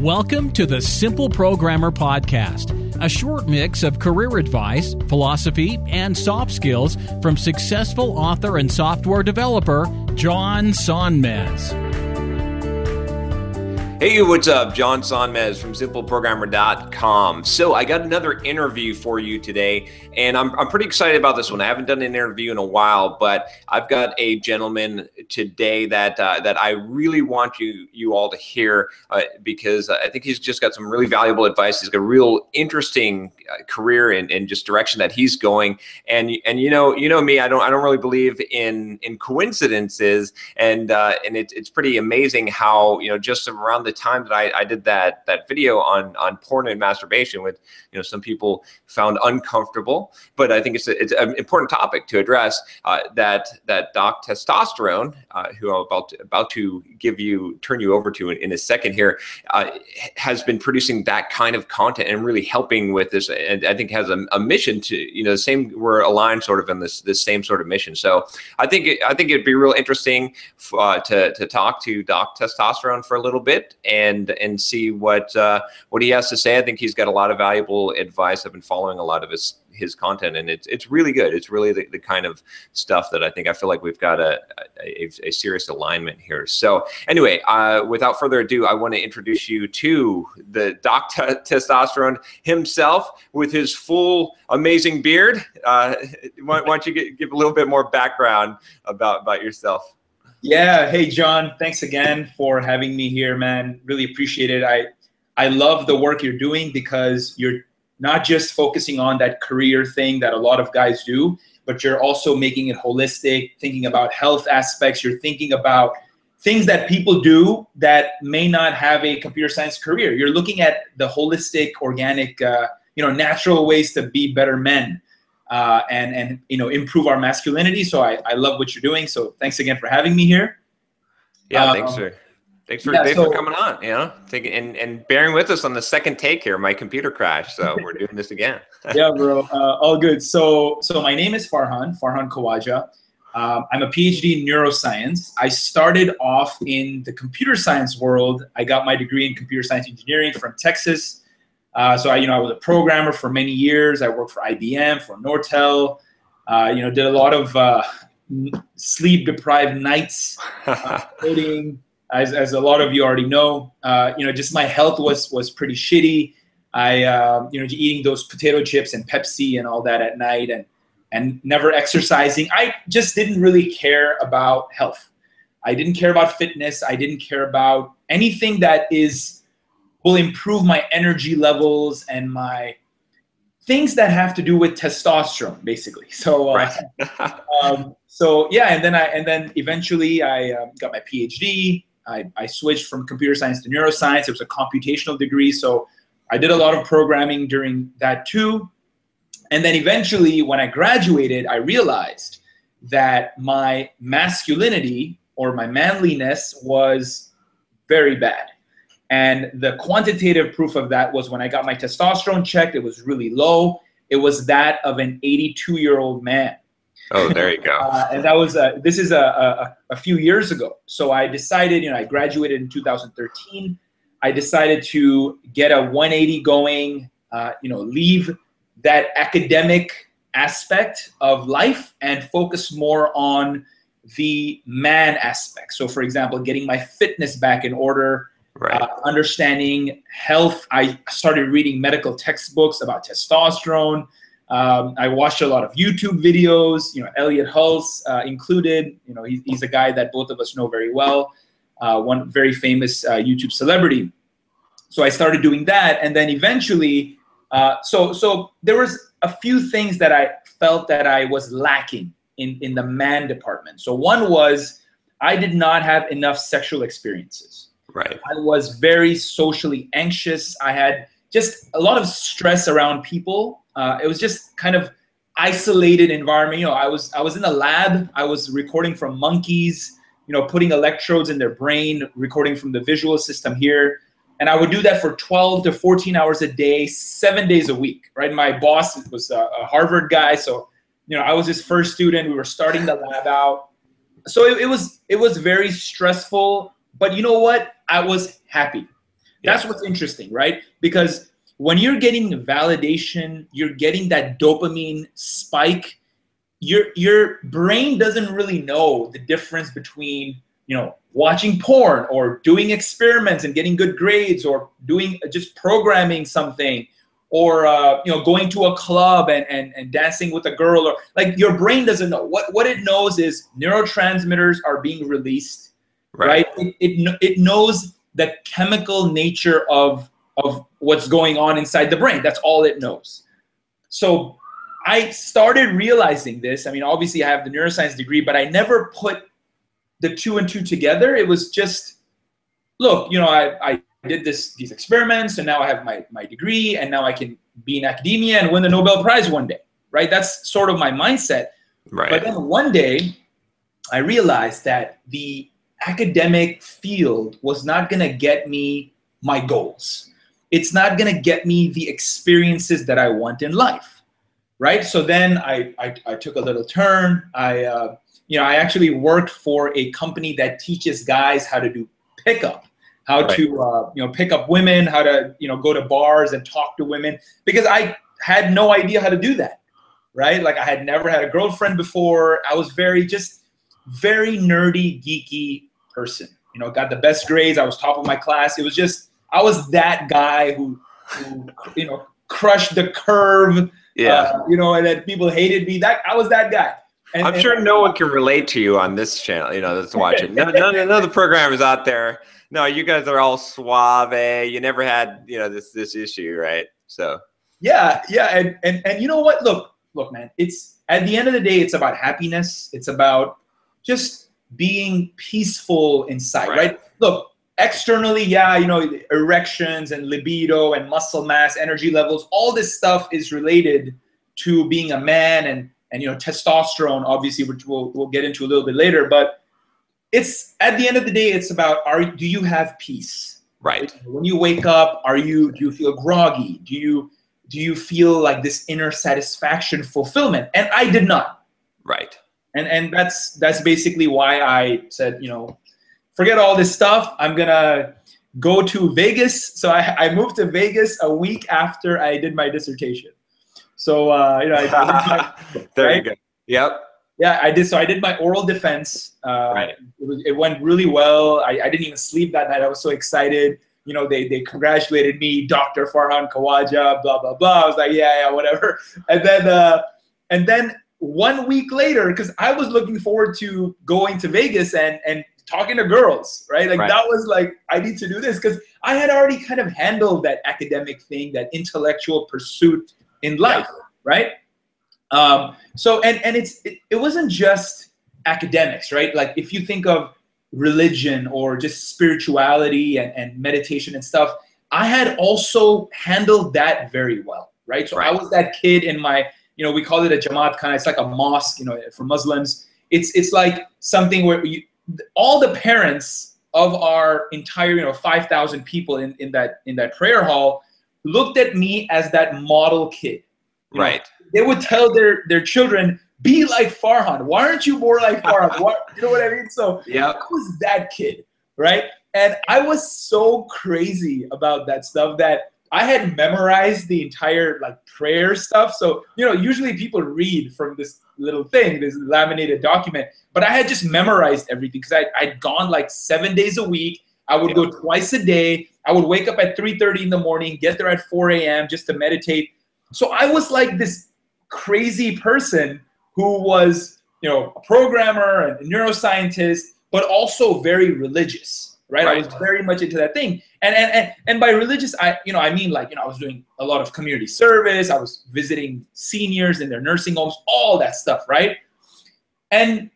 Welcome to the Simple Programmer Podcast, a short mix of career advice, philosophy, and soft skills from successful author and software developer John Sonmez. Hey, what's up? John Sonmez from simpleprogrammer.com. So, I got another interview for you today, and I'm, I'm pretty excited about this one. I haven't done an interview in a while, but I've got a gentleman today that uh, that I really want you you all to hear uh, because I think he's just got some really valuable advice. He's got a real interesting uh, career and, and just direction that he's going. And and you know you know me, I don't I don't really believe in in coincidences, and uh, and it, it's pretty amazing how you know just around the time that I, I did that that video on on porn and masturbation, with you know some people found uncomfortable, but I think it's a, it's an important topic to address. Uh, that that Doc Testosterone, uh, who I'm about to, about to give you turn you over to in, in a second here, uh, has been producing that kind of content and really helping with this. And I think has a, a mission to you know the same we're aligned sort of in this this same sort of mission. So I think it, I think it'd be real interesting uh, to to talk to Doc Testosterone for a little bit and and see what uh, what he has to say. I think he's got a lot of valuable advice. I've been following a lot of his his content, and it's it's really good. It's really the, the kind of stuff that I think I feel like we've got a a, a serious alignment here. So anyway, uh, without further ado, I want to introduce you to the Doc T- Testosterone himself with his full amazing beard. Uh, why, why don't you get, give a little bit more background about about yourself? Yeah. Hey, John. Thanks again for having me here, man. Really appreciate it. I I love the work you're doing because you're not just focusing on that career thing that a lot of guys do, but you're also making it holistic, thinking about health aspects. You're thinking about things that people do that may not have a computer science career. You're looking at the holistic, organic, uh, you know, natural ways to be better men. Uh, and and you know improve our masculinity. So I, I love what you're doing. So thanks again for having me here. Yeah, Um, thanks for thanks for yeah, thanks so- for coming on. You know, taking and and bearing with us on the second take here. My computer crashed, so we're doing this again. yeah, bro. Uh, all good. So, so my name is Farhan, Farhan Kawaja. Um, I'm a PhD in neuroscience. I started off in the computer science world. I got my degree in computer science engineering from Texas. Uh, so I, you know, I was a programmer for many years. I worked for IBM, for Nortel. Uh, you know, did a lot of uh, sleep deprived nights uh, coding, as, as a lot of you already know. Uh, you know, just my health was was pretty shitty. I, um, you know, eating those potato chips and Pepsi and all that at night, and and never exercising. I just didn't really care about health. I didn't care about fitness. I didn't care about anything that is will improve my energy levels and my things that have to do with testosterone, basically. So, uh, right. um, so yeah, and then I and then eventually I um, got my PhD. I, I switched from computer science to neuroscience. It was a computational degree, so I did a lot of programming during that too. And then eventually, when I graduated, I realized that my masculinity or my manliness was very bad. And the quantitative proof of that was when I got my testosterone checked, it was really low. It was that of an 82 year old man. oh, there you go. Uh, and that was uh, this is a, a, a few years ago. So I decided, you know, I graduated in 2013. I decided to get a 180 going, uh, you know, leave that academic aspect of life and focus more on the man aspect. So, for example, getting my fitness back in order, Right. uh, understanding health. I started reading medical textbooks about testosterone. Um, I watched a lot of YouTube videos, you know, Elliott Hulse uh, included. You know, he's, he's a guy that both of us know very well, uh, one very famous uh, YouTube celebrity. So I started doing that, and then eventually, uh, so so there was a few things that I felt that I was lacking in in the man department. So one was I did not have enough sexual experiences. Right. I was very socially anxious. I had just a lot of stress around people. Uh, it was just kind of isolated environment. You know, I was I was in the lab. I was recording from monkeys. You know, putting electrodes in their brain, recording from the visual system here, and I would do that for 12 to 14 hours a day, seven days a week. Right. My boss was a, a Harvard guy, so you know I was his first student. We were starting the lab out, so it, it was it was very stressful. But you know what? I was happy. That's what's interesting, right? Because when you're getting validation, you're getting that dopamine spike. Your your brain doesn't really know the difference between you know watching porn or doing experiments and getting good grades or doing just programming something or uh, you know going to a club and, and, and dancing with a girl or like your brain doesn't know what what it knows is neurotransmitters are being released right, right? It, it, it knows the chemical nature of of what's going on inside the brain. That's all it knows. So I started realizing this. I mean, obviously, I have the neuroscience degree, but I never put the two and two together. It was just, look, you know, I, I did this these experiments, and now I have my my degree, and now I can be in academia and win the Nobel Prize one day, right? That's sort of my mindset. Right. But then one day, I realized that the academic field was not going to get me my goals it's not going to get me the experiences that I want in life, right? So then I, I, I took a little turn. I, uh, you know, I actually worked for a company that teaches guys how to do pickup, how right. to, uh, you know, pick up women, how to, you know, go to bars and talk to women, because I had no idea how to do that, right? Like I had never had a girlfriend before. I was very just very nerdy, geeky person. You know, got the best grades. I was top of my class. It was just I was that guy who, who you know, crushed the curve. Yeah. Uh, you know, and that people hated me. That I was that guy. And, I'm and, sure no one can relate to you on this channel. You know, that's watching. No, no, none of the programmers out there. No, you guys are all suave. You never had, you know, this this issue, right? So. Yeah, yeah, and and and you know what? Look, look, man. It's at the end of the day, it's about happiness. It's about just being peaceful inside, right? right? Look, externally yeah you know erections and libido and muscle mass energy levels all this stuff is related to being a man and and you know testosterone obviously which we'll, we'll get into a little bit later but it's at the end of the day it's about are do you have peace? Right. When you wake up are you do you feel groggy? Do you do you feel like this inner satisfaction fulfillment? And i did not. Right and and that's that's basically why i said you know forget all this stuff. I'm gonna go to Vegas. So I, I moved to Vegas a week after I did my dissertation. So uh, you know, I, there right? you go. Yep. Yeah, I did. So I did my oral defense. Uh, right. It, was, it, went really well. I, I didn't even sleep that night. I was so excited. You know, they they congratulated me, Dr. Farhan Kawaja, blah blah blah. I was like, yeah, yeah, whatever. And then uh, and then one week later, because I was looking forward to going to Vegas and and talking to girls, right? Like right. that was like I need to do this because I had already kind of handled that academic thing, that intellectual pursuit in life, yeah. right? Um, so and and it's it, it wasn't just academics, right? Like if you think of religion or just spirituality and, and meditation and stuff, I had also handled that very well, right? So right. I was that kid in my, you know, we call it a jamaat kind of, it's like a mosque, you know, for Muslims. It's it's like something where you, all the parents of our entire you know 5000 people in, in that in that prayer hall looked at me as that model kid. Right know? they would tell their their children be like farhan. Why aren't you more like farhan? What, you know what i mean? So yeah. I was that kid right? And i was so crazy about that stuff that i had memorized the entire like prayer stuff so you know usually people read from this little thing, this laminated document. But I had just memorized everything because I'd gone like seven days a week. I would yeah. go twice a day. I would wake up at 3:30 in the morning, get there at 4 a.m. just to meditate. So I was like this crazy person who was, you know, a programmer and a neuroscientist, but also very religious right? right? I was very much into that thing. And, and and and by religious, I you know I mean like you know I was doing a lot of community service. I was visiting seniors in their nursing homes, all that stuff, right? And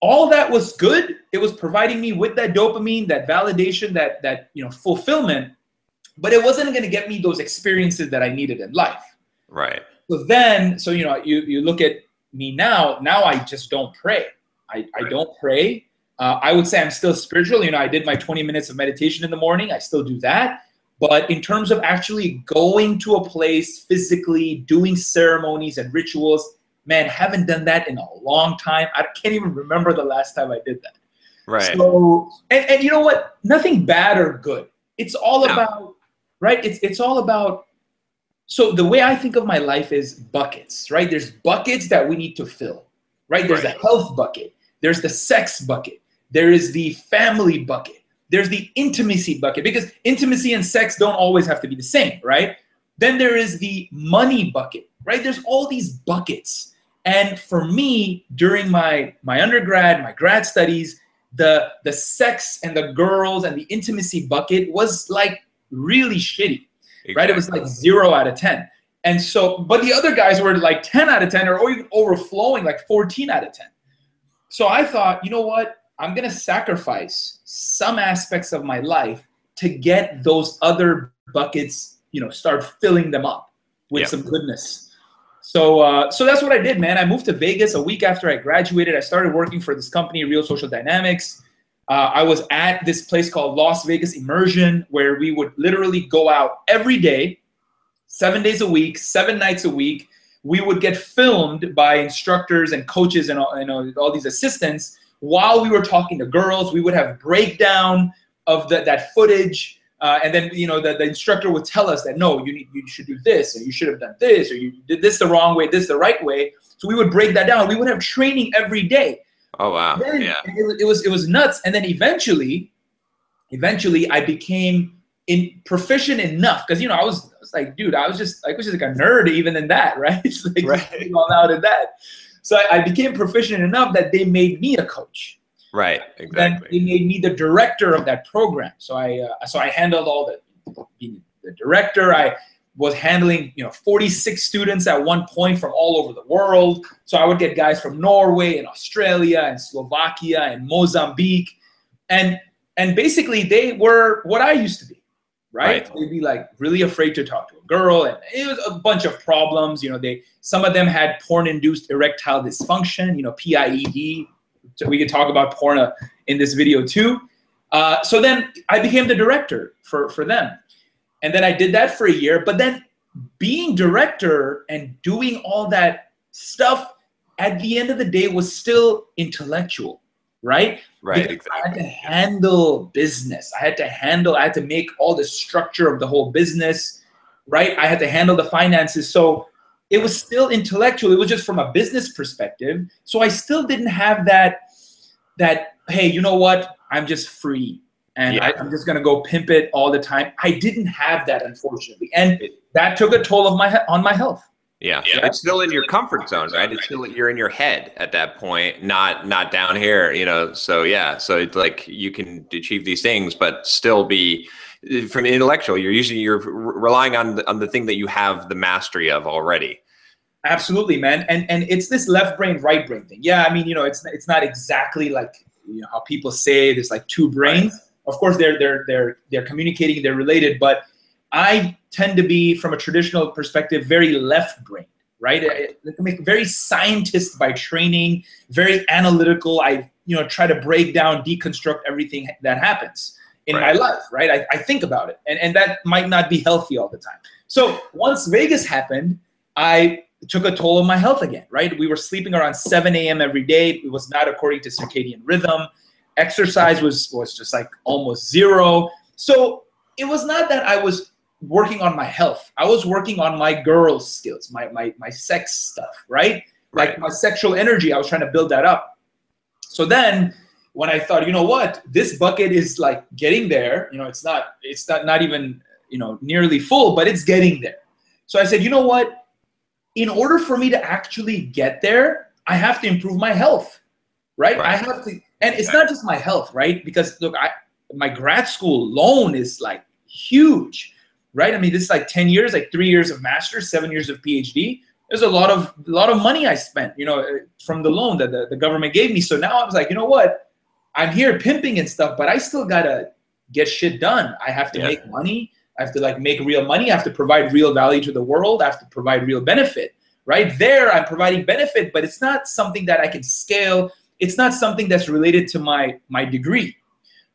all that was good. It was providing me with that dopamine, that validation, that that you know fulfillment. but it wasn't going to get me those experiences that I needed in life. Right. So then, so you know, you you look at me now. Now I just don't pray. I, I don't pray. Uh, I would say I'm still spiritual. You know, I did my 20 minutes of meditation in the morning. I still do that. But in terms of actually going to a place physically, doing ceremonies and rituals, man, haven't done that in a long time. I can't even remember the last time I did that. Right. So, and, and you know what? Nothing bad or good. It's all No. about, right? It's it's all about. So the way I think of my life is buckets, right? There's buckets that we need to fill, right? There's Right. the health bucket. There's the sex bucket. There is the family bucket. There's the intimacy bucket because intimacy and sex don't always have to be the same, right? Then there is the money bucket, right? There's all these buckets. And for me, during my my undergrad, my grad studies, the the sex and the girls and the intimacy bucket was like really shitty, right? It was like zero out of ten. And so, but the other guys were like 10 out of 10 or even overflowing like 14 out of 10. So I thought, you know what? I'm going to sacrifice some aspects of my life to get those other buckets, you know, start filling them up with Yeah. some goodness. So, uh, so that's what I did, man. I moved to Vegas a week after I graduated. I started working for this company, Real Social Dynamics. Uh, I was at this place called Las Vegas Immersion, where we would literally go out every day, seven days a week, seven nights a week. We would get filmed by instructors and coaches and all, you know, all these assistants while we were talking to girls. We would have breakdown of the, that footage. Uh, and then you know the, the instructor would tell us that no, you need you should do this, or you should have done this, or you did this the wrong way, this the right way. So we would break that down. We would have training every day. Oh wow. Then Yeah. it, was- it was it was nuts. And then eventually, eventually, I became in proficient enough because you know I was, I was like, dude, I was just like was just like a nerd even in that, right? It's like Right. all out in that. So I, I became proficient enough that they made me a coach Right. then Exactly. they made me the director of that program. So I uh, so I handled all the being the director. I was handling you know 46 students at one point from all over the world. So I would get guys from Norway and Australia and Slovakia and Mozambique, and and basically they were what I used to be. Right? Right. They'd be like really afraid to talk to girl, and it was a bunch of problems. You know, they some of them had porn-induced erectile dysfunction. You know, PIED, so we could talk about porn uh, in this video too. Uh, so then I became the director for, for them. And then I did that for a year. But then being director and doing all that stuff at the end of the day was still intellectual, right? Right. Because I had to handle business. I had to handle, I had to make all the structure of the whole business, right? I had to handle the finances. So it was still intellectual. It was just from a business perspective. So I still didn't have that, that, hey, you know what? I'm just free and I, Yeah. I'm just gonna go pimp it all the time. I didn't have that, unfortunately. And that took a toll of my on my health. Yeah. It's still in your comfort zone, right? It's still you're in your head at that point, not not down here, you know. So yeah. So it's like you can achieve these things, but still be from intellectual. You're usually you're relying on the, on the thing that you have the mastery of already. Absolutely, man. And and it's this left brain, right brain thing. Yeah, I mean, you know, it's it's not exactly like you know how people say there's like two brains. Of course, they're they're they're they're communicating, they're related, but I tend to be, from a traditional perspective, very left brain, right? I- I'm very scientist by training, very analytical. I you know try to break down, deconstruct everything that happens in Right. my life, right? I, I think about it, and and that might not be healthy all the time. So once Vegas happened, I took a toll on my health again, right? We were sleeping around 7 a.m. every day. It was not according to circadian rhythm. Exercise was was just like almost zero. So it was not that I was working on my health. I was working on my girl skills, my my my sex stuff, right? Like my sexual energy. I was trying to build that up. So then when I thought, you know what, this bucket is like getting there. You know, it's not it's not not even you know nearly full, but it's getting there. So I said, you know what? In order for me to actually get there, I have to improve my health, right? Right. I have to, and it's not just my health, right? Because look, I my grad school loan is like huge, right? I mean, this is like ten years, like three years of master's, seven years of PhD. There's a lot of a lot of money I spent, you know, from the loan that the, the government gave me. So now I was like, you know what? I'm here pimping and stuff, but I still gotta get shit done. I have to Yeah. make money. I have to like make real money. I have to provide real value to the world. I have to provide real benefit. Right there, I'm providing benefit, but it's not something that I can scale. It's not something that's related to my my degree.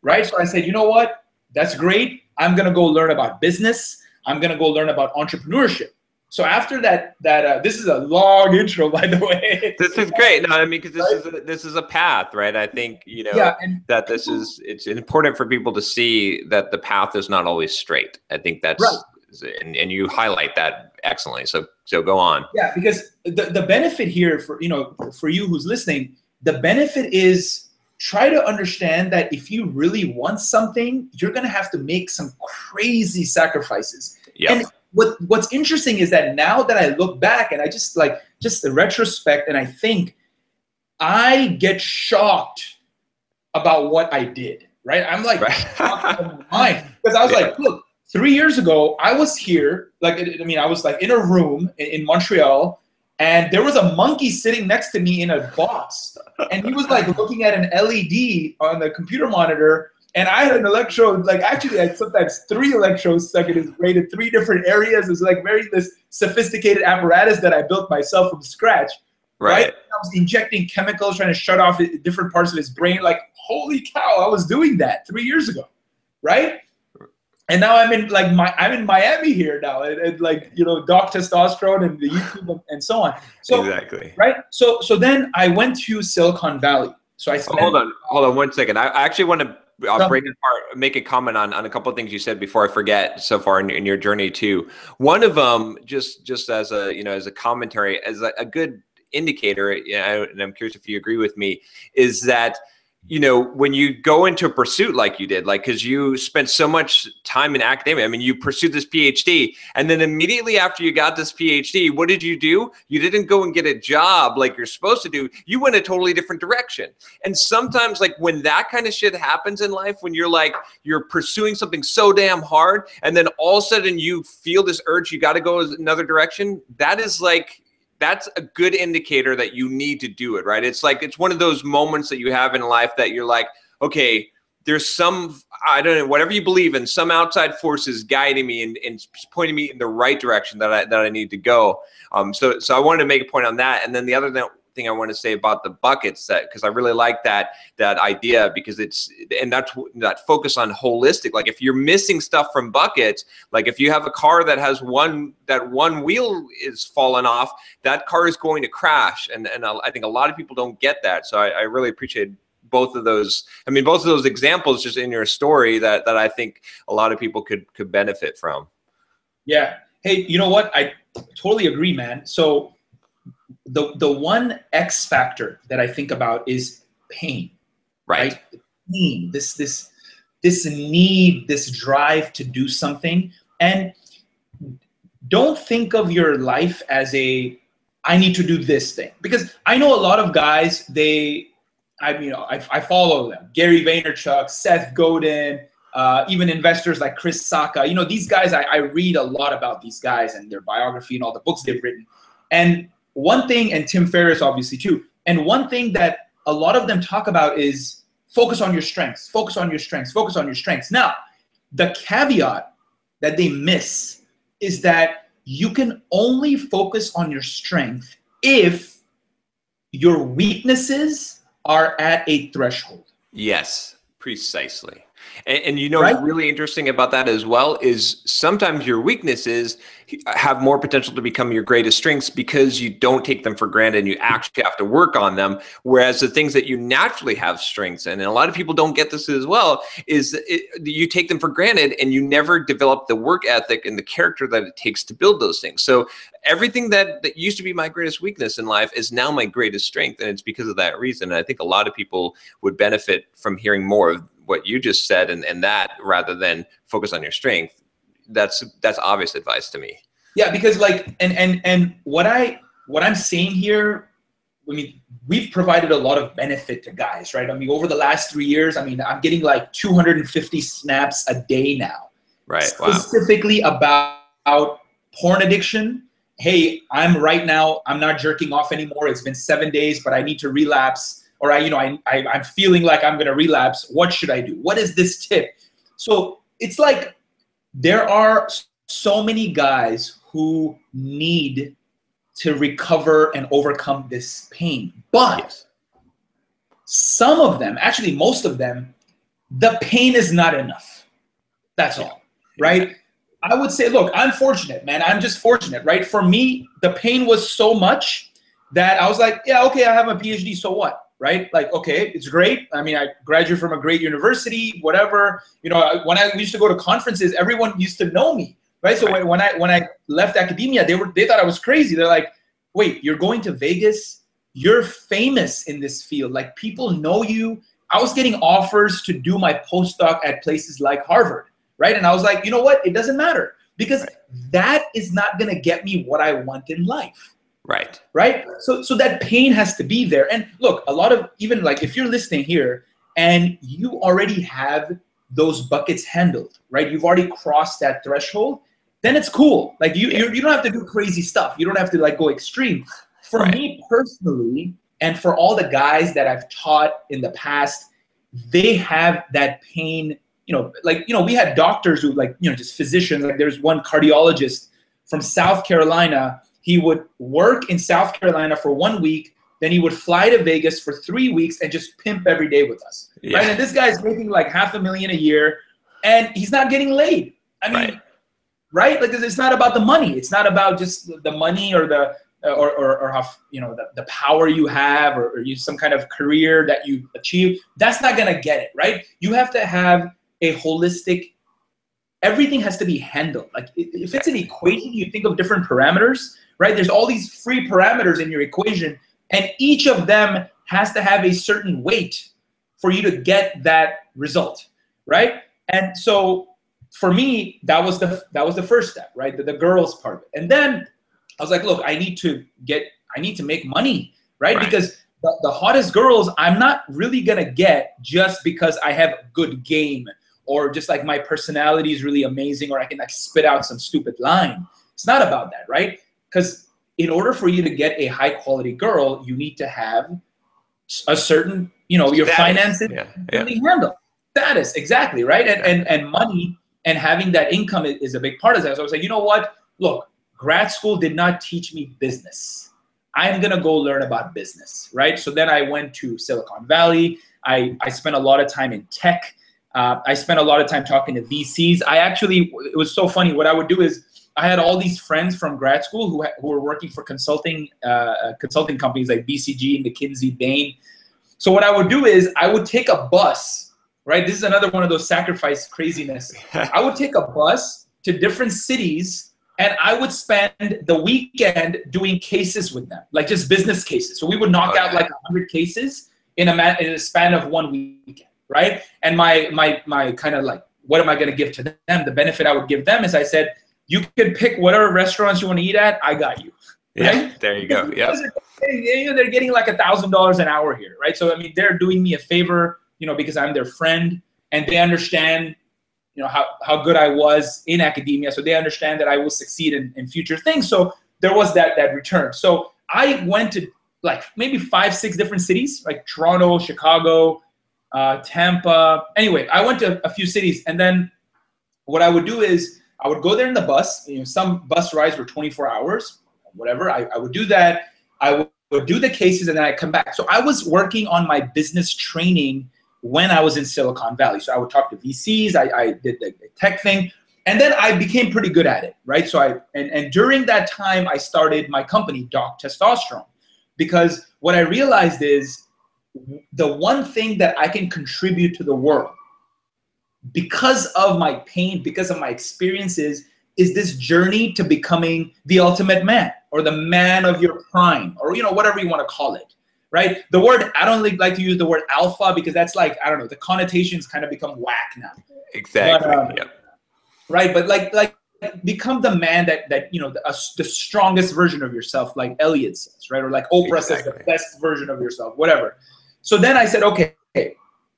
Right. So I said, you know what? That's great. I'm gonna go learn about business. I'm gonna go learn about entrepreneurship. So after that, that uh, this is a long intro, by the way. This is great. No, I mean, because this right? is a, this is a path, right? I think you know yeah, and, that this is it's important for people to see that the path is not always straight. I think that's right. and, and you highlight that excellently. So so go on. Yeah, because the the benefit here for you know for you who's listening, the benefit is try to understand that if you really want something, you're gonna have to make some crazy sacrifices. Yeah. What what's interesting is that now that I look back and I just like just the retrospect and I think I get shocked about what I did. Right? I'm like right. because I was yeah. like, look, three years ago I was here, like I mean, I was like in a room in, in Montreal, and there was a monkey sitting next to me in a box, and he was like looking at an LED on the computer monitor and I had an electrode, like actually I had sometimes three electrodes stuck in his brain in three different areas. It's like very this sophisticated apparatus that I built myself from scratch. Right. right? I was injecting chemicals, trying to shut off different parts of his brain. Like, holy cow, I was doing that three years ago. Right. And now I'm in like my I'm in Miami here now, and, and like you know, Doc Testosterone and the YouTube and so on. So exactly right. So so then I went to Silicon Valley. So I spent, oh, hold on, hold on one second. I, I actually want to Uh, I'll bring apart, make a comment on, on a couple of things you said before I forget so far in, in, your journey too. One of them, just just as a you know as a commentary, as a, a good indicator, you know, and I'm curious if you agree with me, is that you know when you go into a pursuit like you did like because you spent so much time in academia i mean you pursued this phd and then immediately after you got this phd what did you do? You didn't go and get a job like you're supposed to do. You went a totally different direction. And sometimes like when that kind of shit happens in life when you're like you're pursuing something so damn hard and then all of a sudden you feel this urge you got to go another direction that is like that's a good indicator that you need to do it, right? It's like it's one of those moments that you have in life that you're like, okay, there's some I don't know whatever you believe in, some outside forces guiding me and, and pointing me in the right direction that I that I need to go. Um, so so I wanted to make a point on that, and then the other thing I want to say about the buckets that because I really like that that idea because it's and that's that focus on holistic. Like if you're missing stuff from buckets, like if you have a car that has one that one wheel is fallen off, that car is going to crash. And and I think a lot of people don't get that. So I, I really appreciate both of those i mean both of those examples just in your story that that i think a lot of people could could benefit from yeah hey you know what i totally agree man so the the one X factor that I think about is pain. Right. right? Pain. This this this need, this drive to do something, and don't think of your life as a I need to do this thing because I know a lot of guys they I you know I, I follow them Gary Vaynerchuk, Seth Godin, uh, even investors like Chris Sacca. You know these guys I, I read a lot about these guys and their biography and all the books they've written, and one thing, and Tim Ferriss obviously too, and one thing that a lot of them talk about is focus on your strengths, focus on your strengths, focus on your strengths. Now, the caveat that they miss is that you can only focus on your strength if your weaknesses are at a threshold. Yes, precisely. And, and you know right? what's really interesting about that as well is sometimes your weaknesses have more potential to become your greatest strengths because you don't take them for granted and you actually have to work on them. Whereas the things that you naturally have strengths in, and a lot of people don't get this as well, is it, you take them for granted and you never develop the work ethic and the character that it takes to build those things. So everything that, that used to be my greatest weakness in life is now my greatest strength. And it's because of that reason. And I think a lot of people would benefit from hearing more of what you just said and, and that rather than focus on your strength that's that's obvious advice to me. Yeah because like and and and what i what i'm saying here i mean we've provided a lot of benefit to guys right? I mean over the last three years i mean i'm getting like 250 snaps a day now. Right specifically wow. about porn addiction. Hey i'm right now i'm not jerking off anymore. It's been seven days but i need to relapse or I, you know, I, I I'm feeling like I'm gonna relapse. What should I do? What is this tip? So it's like there are so many guys who need to recover and overcome this pain. But Yes. some of them, actually most of them, the pain is not enough. That's all, right? I would say, look, I'm fortunate, man. I'm just fortunate, right? For me, the pain was so much that I was like, yeah, okay, I have a PhD, so what? Right? Like, okay, it's great. I mean, I graduated from a great university, whatever. You know, when I used to go to conferences, everyone used to know me, right? So when, when I when I left academia, they were they thought I was crazy. They're like, wait, you're going to Vegas? You're famous in this field. Like people know you. I was getting offers to do my postdoc at places like Harvard, right? And I was like, you know what? It doesn't matter because that is not going to get me what I want in life Right. right? So so that pain has to be there. And look a lot of even like if you're listening here and you already have those buckets handled right? You've already crossed that threshold then it's cool. Like you you, you don't have to do crazy stuff. You don't have to like go extreme. For Right. me personally and for all the guys that i've taught in the past they have that pain you know like you know we had doctors who like you know just physicians. Like there's one cardiologist from south carolina he would work in south carolina for one week then he would fly to vegas for three weeks and just pimp every day with us. Yeah. right? And this guy's making like half a million a year and he's not getting laid. I mean Right. right? Like it's not about the money. It's not about just the money or the or, or, or how you know the, the power you have or, or you some kind of career that you achieve. That's not going to get it right? You have to have a holistic everything has to be handled. Like if it's an equation you think of different parameters right? There's all these free parameters in your equation and each of them has to have a certain weight for you to get that result right? And so for me that was the that was the first step right? The, the girls part and then i was like look i need to get i need to make money right, Right. because the, the hottest girls i'm not really gonna get just because i have good game or just like my personality is really amazing or i can like spit out some stupid line. It's not about that right because in order for you to get a high quality girl you need to have a certain you know your Status. finances Yeah. Yeah. handle status exactly right? And, and and money and having that income is, is a big part of that. So i was like you know what? Look grad school did not teach me business. I'm going to go learn about business right? So then i went to silicon valley. I i spent a lot of time in tech. Uh, i spent a lot of time talking to vcs i actually it was so funny. What i would do is I had all these friends from grad school who, who were working for consulting uh, consulting companies like BCG, McKinsey, Bain. So what I would do is I would take a bus, right? This is another one of those sacrifice craziness. I would take a bus to different cities and I would spend the weekend doing cases with them, like just business cases. So we would knock out Okay. like 100 cases in a, ma- in a span of one weekend, right? And my my my kind of like what am I going to give to them? The benefit I would give them is I said, you can pick whatever restaurants you want to eat at. I got you. Yeah. Right? There you go. Because Yep. they're getting- you know, they're getting like a thousand dollars an hour here, right? So I mean, they're doing me a favor, you know, because I'm their friend, and they understand, you know, how how good I was in academia, so they understand that I will succeed in, in future things. So there was that that return. So I went to like maybe five, six different cities, like Toronto, Chicago, uh, Tampa. Anyway, I went to a few cities, and then what I would do is I would go there in the bus. You know, some bus rides were 24 hours, whatever. I, I would do that. I would, do the cases, and then I come back. So I was working on my business training when I was in Silicon Valley. So I would talk to VCs. I, I did the, the tech thing, and then I became pretty good at it, right? So I and and during that time, I started my company, Doc Testosterone, because what I realized is the one thing that I can contribute to the world because of my pain, because of my experiences, is this journey to becoming the ultimate man or the man of your prime or you know whatever you want to call it right the word i don't like to use the word alpha because that's like i don't know the connotations kind of become whack now Exactly. But, um, yep. right but like like become the man that that you know the, uh, the strongest version of yourself like elliott says right or like oprah says the best version of yourself whatever so then i said okay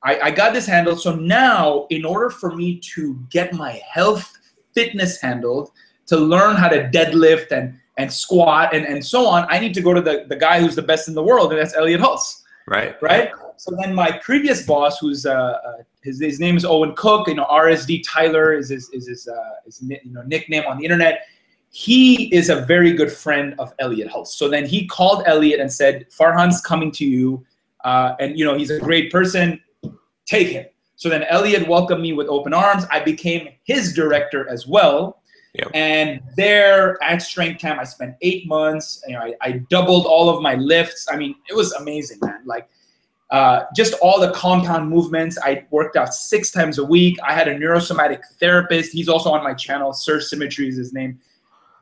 I, I got this handled so now in order for me to get my health fitness handled to learn how to deadlift and and squat and, and so on i need to go to the, the guy who's the best in the world and that's elliott hulse Right. right? so then my previous boss, who's uh, uh, his his name is Owen Cook, you know, RSD Tyler is his is his, uh, his you know nickname on the internet. He is a very good friend of Elliott Hulse. So then he called Elliott and said, Farhan's coming to you, uh, and you know he's a great person. Take him. So then Elliott welcomed me with open arms. I became his director as well. Yep. And there at Strength Camp, I spent eight months. You know, I, I doubled all of my lifts. I mean, it was amazing, man. Like uh, just all the compound movements. I worked out six times a week. I had a neurosomatic therapist. He's also on my channel. Serge Symmetry is his name.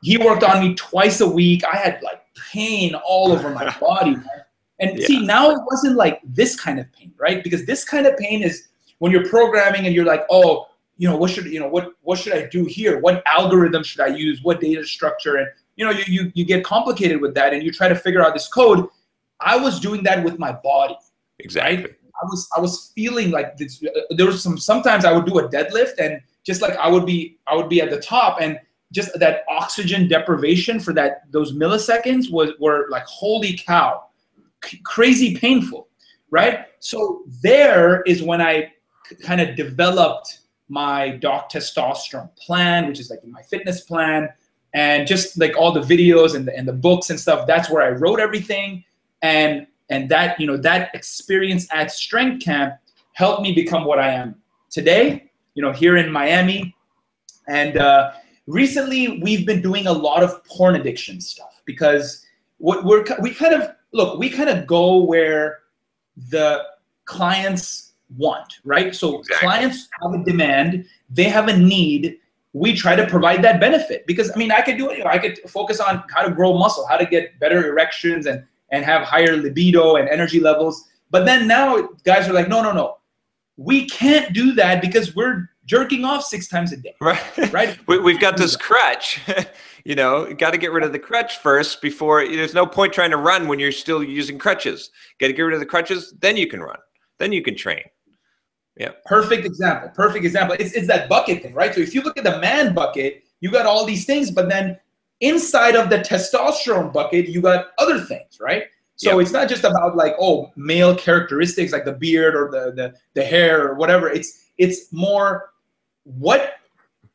He worked on me twice a week. I had like pain all over my body. Man. And Yeah. see, now it wasn't like this kind of pain, right? Because this kind of pain is when you're programming and you're like, oh, you know, what should you know, what what should I do here? What algorithm should I use? What data structure? And you know, you you, you get complicated with that and you try to figure out this code. I was doing that with my body Exactly. I was I was feeling like this, uh, there was some sometimes I would do a deadlift and just like I would be I would be at the top and just that oxygen deprivation for that those milliseconds was were like holy cow crazy painful right? So there is when I kind of developed my doc testosterone plan which is like my fitness plan and just like all the videos and the, and the books and stuff that's where I wrote everything. And and that you know that experience at strength camp helped me become what i am today you know here in miami. And uh, recently we've been doing a lot of porn addiction stuff because what we're we kind of look we kind of go where the clients want right so Exactly. clients have a demand they have a need we try to provide that benefit because i mean i could do it you know, i could focus on how to grow muscle how to get better erections and and have higher libido and energy levels. But then now guys are like, no, no, no. We can't do that because we're jerking off six times a day. Right. Right? we, we've got this crutch. you know, got to get rid of the crutch first before there's no point trying to run when you're still using crutches. Got to get rid of the crutches, then you can run. Then you can train. Yeah. Perfect example. Perfect example. It's, it's that bucket thing, right? So if you look at the man bucket, you got all these things, but then inside of the testosterone bucket, you got other things, right? So Yep. it's not just about like, oh, male characteristics like the beard or the, the, the hair or whatever. It's it's more what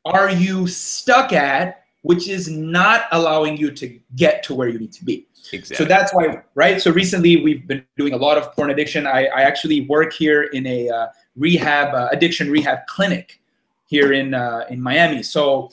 are you stuck at, which is not allowing you to get to where you need to be. Exactly. So that's why, right? So recently we've been doing a lot of porn addiction. I, I actually work here in a uh, rehab, uh, addiction rehab clinic here in uh, in Miami. So,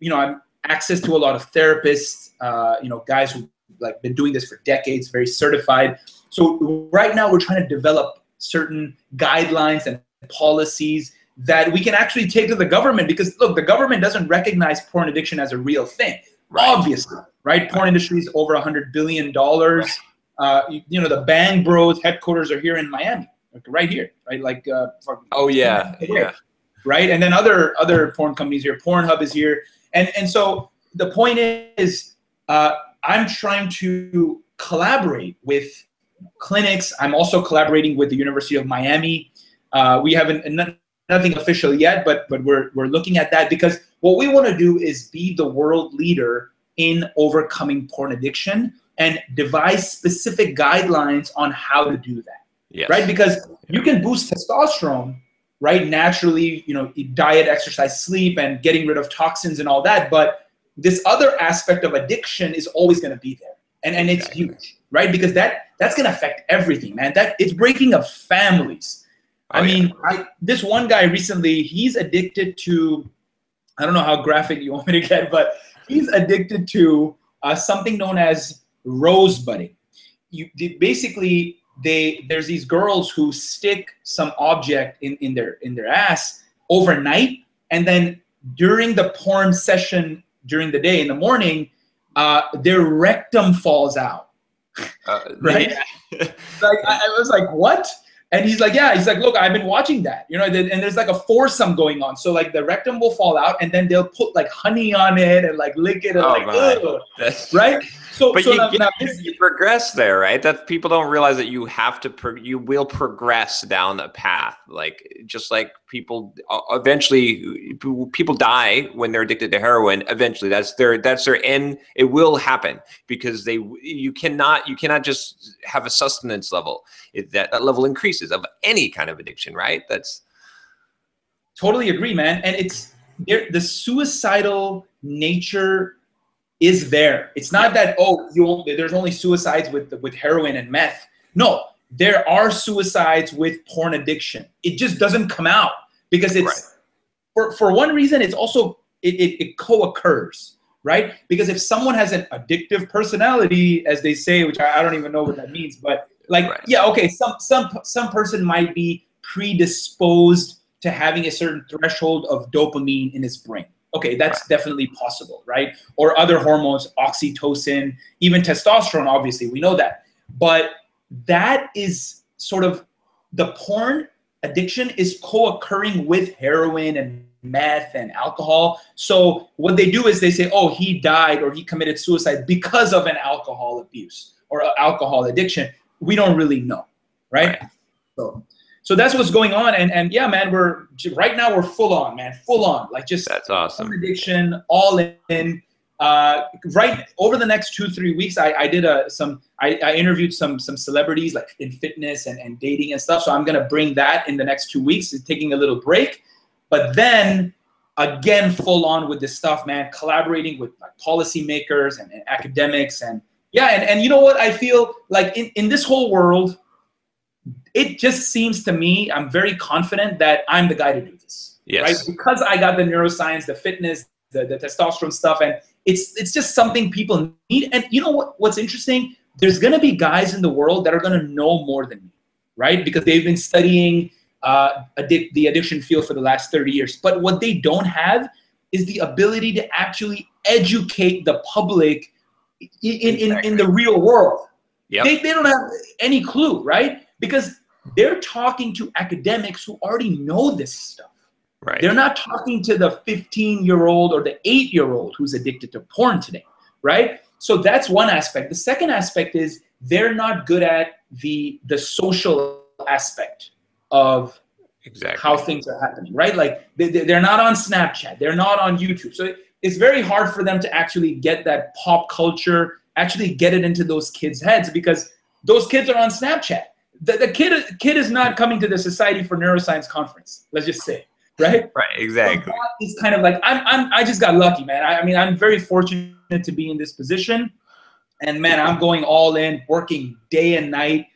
you know, I'm access to a lot of therapists, uh, you know, guys who like been doing this for decades, very certified. So right now we're trying to develop certain guidelines and policies that we can actually take to the government because look, the government doesn't recognize porn addiction as a real thing Right. obviously, right? Porn industry is over a hundred billion dollars. Uh, you, you know, the Bang Bros headquarters are here in Miami, like right here, right? Like, uh, oh yeah. Right. Yeah. right? And then other other porn companies here. Pornhub is here, and and so the point is, uh, I'm trying to collaborate with clinics. I'm also collaborating with the University of Miami. Uh, we haven't n- nothing official yet, but but we're we're looking at that because what we want to do is be the world leader in overcoming porn addiction and devise specific guidelines on how to do that Yes. right? Because you can boost testosterone, right? Naturally, you know, diet, exercise, sleep, and getting rid of toxins and all that. But this other aspect of addiction is always going to be there, and and it's Exactly. huge, right? Because that that's going to affect everything, man. That it's breaking up families. I Oh, yeah. mean, I this one guy recently, he's addicted to, I don't know how graphic you want me to get, but he's addicted to uh, something known as rosebudding. You they- basically they there's these girls who stick some object in, in their in their ass overnight, and then during the porn session during the day in the morning, uh, their rectum falls out. Uh, Right? like I, I was like, what? And he's like, yeah. He's like, look, I've been watching that, you know. And there's like a foursome going on. So like the rectum will fall out, and then they'll put like honey on it and like lick it and Oh, like, my. ugh, That's- right? So, But so you, now, get- now this, you progress there, right? That people don't realize that you have to. Pro- you will progress down a path, like just like people uh, eventually. People die when they're addicted to heroin. Eventually, that's their that's their end. It will happen because they. You cannot. You cannot just have a sustenance level. It, that that level increases. Increases of any kind of addiction, right? That's totally agree, man. And it's there, the suicidal nature is there. It's not that oh, you there's only suicides with with heroin and meth. No, there are suicides with porn addiction. It just doesn't come out because it's right. for for one reason. It's also it, it, it co-occurs right? Because if someone has an addictive personality, as they say, which I, I don't even know what that means, but like, right. yeah, okay, some some some person might be predisposed to having a certain threshold of dopamine in his brain. Okay, that's right. definitely possible, right? Or other hormones, oxytocin, even testosterone, obviously, we know that. But that is sort of the porn addiction is co-occurring with heroin and meth and alcohol. So what they do is they say, oh, he died or he committed suicide because of an alcohol abuse or alcohol addiction. We don't really know, right? right. So, so that's what's going on. And and yeah, man, we're right now we're full on, man, full on, like just that's awesome. Addiction, all in. Uh, right over the next two three weeks, I, I did a some I, I interviewed some some celebrities like in fitness and, and dating and stuff. So I'm gonna bring that in the next two weeks, taking a little break but then again, full on with this stuff, man, collaborating with like policymakers and, and academics and yeah, and, and you know what? I feel like in, in this whole world, it just seems to me, I'm very confident that I'm the guy to do this. Yes. Right? Because I got the neuroscience, the fitness, the, the testosterone stuff, and it's it's just something people need. And you know what what's interesting? There's gonna be guys in the world that are gonna know more than me, right? Because they've been studying uh, addic- the addiction field for the last 30 years. But what they don't have is the ability to actually educate the public in, in, in, the real world. Yep. They, they don't have any clue, right? Because they're talking to academics who already know this stuff. Right. They're not talking to the 15 year old or the eight year old who's addicted to porn today, right? So that's one aspect. The second aspect is they're not good at the the social aspect of exactly how things are happening, right? Like they, they're not on Snapchat, they're not on YouTube. So it's very hard for them to actually get that pop culture, actually get it into those kids' heads because those kids are on Snapchat. The, the kid, kid is not coming to the Society for Neuroscience conference, let's just say, right? Right, exactly. So it's kind of like, I'm, I'm, I just got lucky, man. I, I mean, I'm very fortunate to be in this position. And man, I'm going all in, working day and night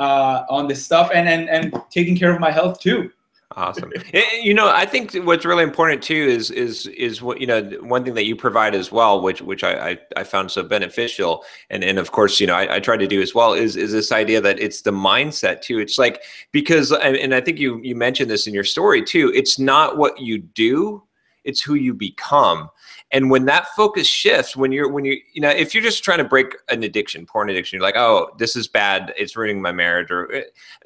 uh, on this stuff and, and, and taking care of my health too. Awesome. Eh, eh, you know, I think what's really important too is is is what you know one thing that you provide as well, which which I I, I found so beneficial, and and of course you know I, I try to do as well is is this idea that it's the mindset too. It's like because and I think you you mentioned this in your story too. It's not what you do, it's who you become and when that focus shifts when you're when you you know if you're just trying to break an addiction porn addiction you're like oh this is bad. It's ruining my marriage or eh,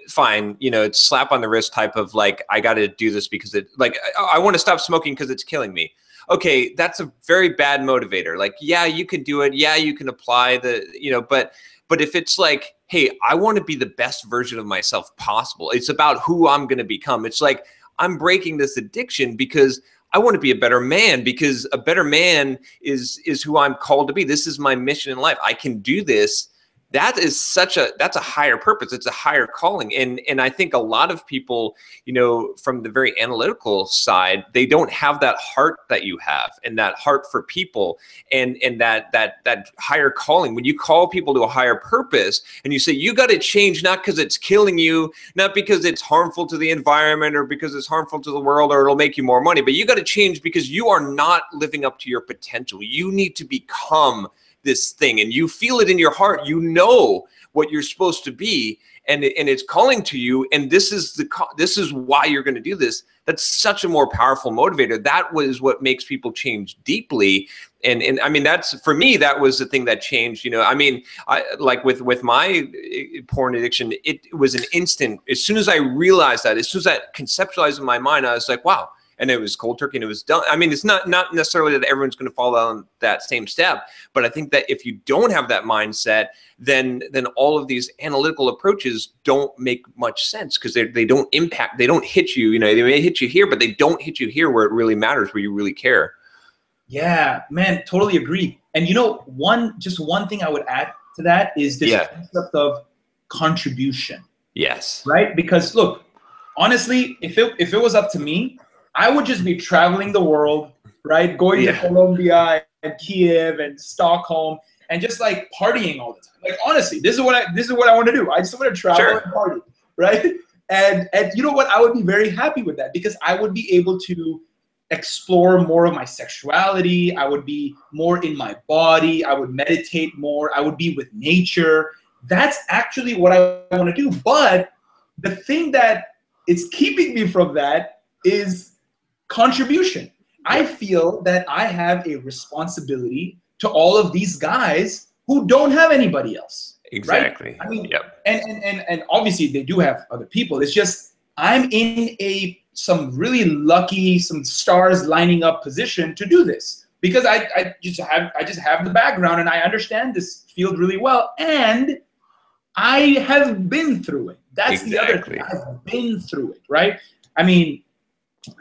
fine you know it's slap on the wrist type of like i got to do this because it like i, I want to stop smoking because it's killing me. Okay that's a very bad motivator. Like yeah you can do it. Yeah you can apply the you know but but if it's like hey i want to be the best version of myself possible it's about who i'm going to become. It's like i'm breaking this addiction because I want to be a better man because a better man is is who I'm called to be. This is my mission in life. I can do this that is such a that's a higher purpose it's a higher calling and and i think a lot of people you know from the very analytical side they don't have that heart that you have and that heart for people and and that that that higher calling. When you call people to a higher purpose and you say you got to change not because it's killing you not because it's harmful to the environment or because it's harmful to the world or it'll make you more money but you got to change because you are not living up to your potential. You need to become this thing and you feel it in your heart you know what you're supposed to be and and it's calling to you and this is the this is why you're going to do this. That's such a more powerful motivator. That was what makes people change deeply and and i mean that's for me that was the thing that changed you know i mean i like with with my eh, porn addiction it was an instant as soon as i realized that as soon as i conceptualized in my mind i was like wow and it was cold turkey and it was done. I mean, it's not not necessarily that everyone's going to follow on that same step, but I think that if you don't have that mindset, then then all of these analytical approaches don't make much sense because they they don't impact, they don't hit you. You know, they may hit you here, but they don't hit you here where it really matters, where you really care. Yeah, man, totally agree. And you know, one just one thing I would add to that is this yeah. concept of contribution Yes. Right? Because look, honestly, if it if it was up to me, I would just be traveling the world, right? Going Yeah. to Colombia and Kiev and Stockholm and just like partying all the time. Like honestly, this is what I this is what I want to do. I just want to travel Sure. and party, right? And and you know what? I would be very happy with that because I would be able to explore more of my sexuality. I would be more in my body. I would meditate more. I would be with nature. That's actually what I want to do. But the thing that is keeping me from that is contribution. I feel that I have a responsibility to all of these guys who don't have anybody else. Exactly. I mean, Yep. and, and and and obviously they do have other people. It's just I'm in a some really lucky, some stars lining up position to do this because I, I just have I just have the background and I understand this field really well and I have been through it. That's the other thing. I've been through it, right? I mean,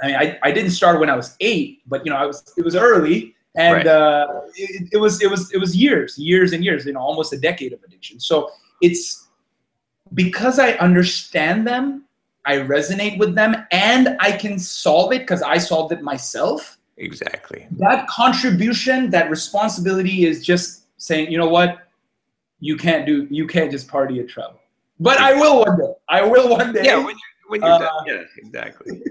I mean, I, I didn't start when I was eight, but you know, I was it was early, and Right. uh, it, it was it was it was years, years and years, you know, almost a decade of addiction. So it's because I understand them, I resonate with them, and I can solve it because I solved it myself. Exactly. That contribution, that responsibility is just saying, you know what, you can't do, you can't just party and trouble. But I will one day. I will one day. Yeah, when you're, when you're Uh, done. Yeah, exactly.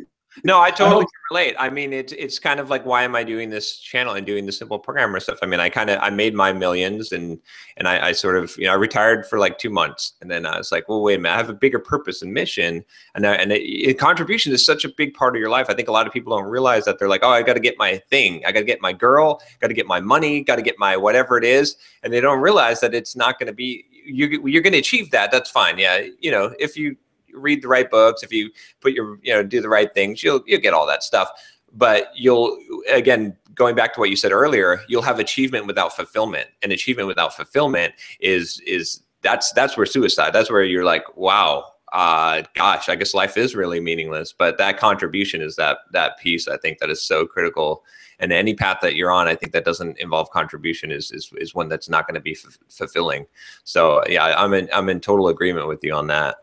No, I totally can relate. I mean, it's it's kind of like why am I doing this channel and doing the simple programmer stuff? I mean, I kind of I made my millions and and I, I sort of you know I retired for like two months and then I was like, well, wait a minute, I have a bigger purpose and mission, and I, and it, it, contribution is such a big part of your life. I think a lot of people don't realize that they're like, oh, I got to get my thing, I got to get my girl, got to get my money, got to get my whatever it is, and they don't realize that it's not going to be you. You're going to achieve that. That's fine. Yeah, you know, if you read the right books, if you put your you know do the right things, you'll you'll get all that stuff. But you'll again going back to what you said earlier, you'll have achievement without fulfillment, and achievement without fulfillment is is that's that's where suicide. That's where you're like, wow, uh, gosh, I guess life is really meaningless. But that contribution is that that piece I think that is so critical. And any path that you're on, I think that doesn't involve contribution is is, is one that's not going to be fulfilling. So yeah, I'm in I'm in total agreement with you on that.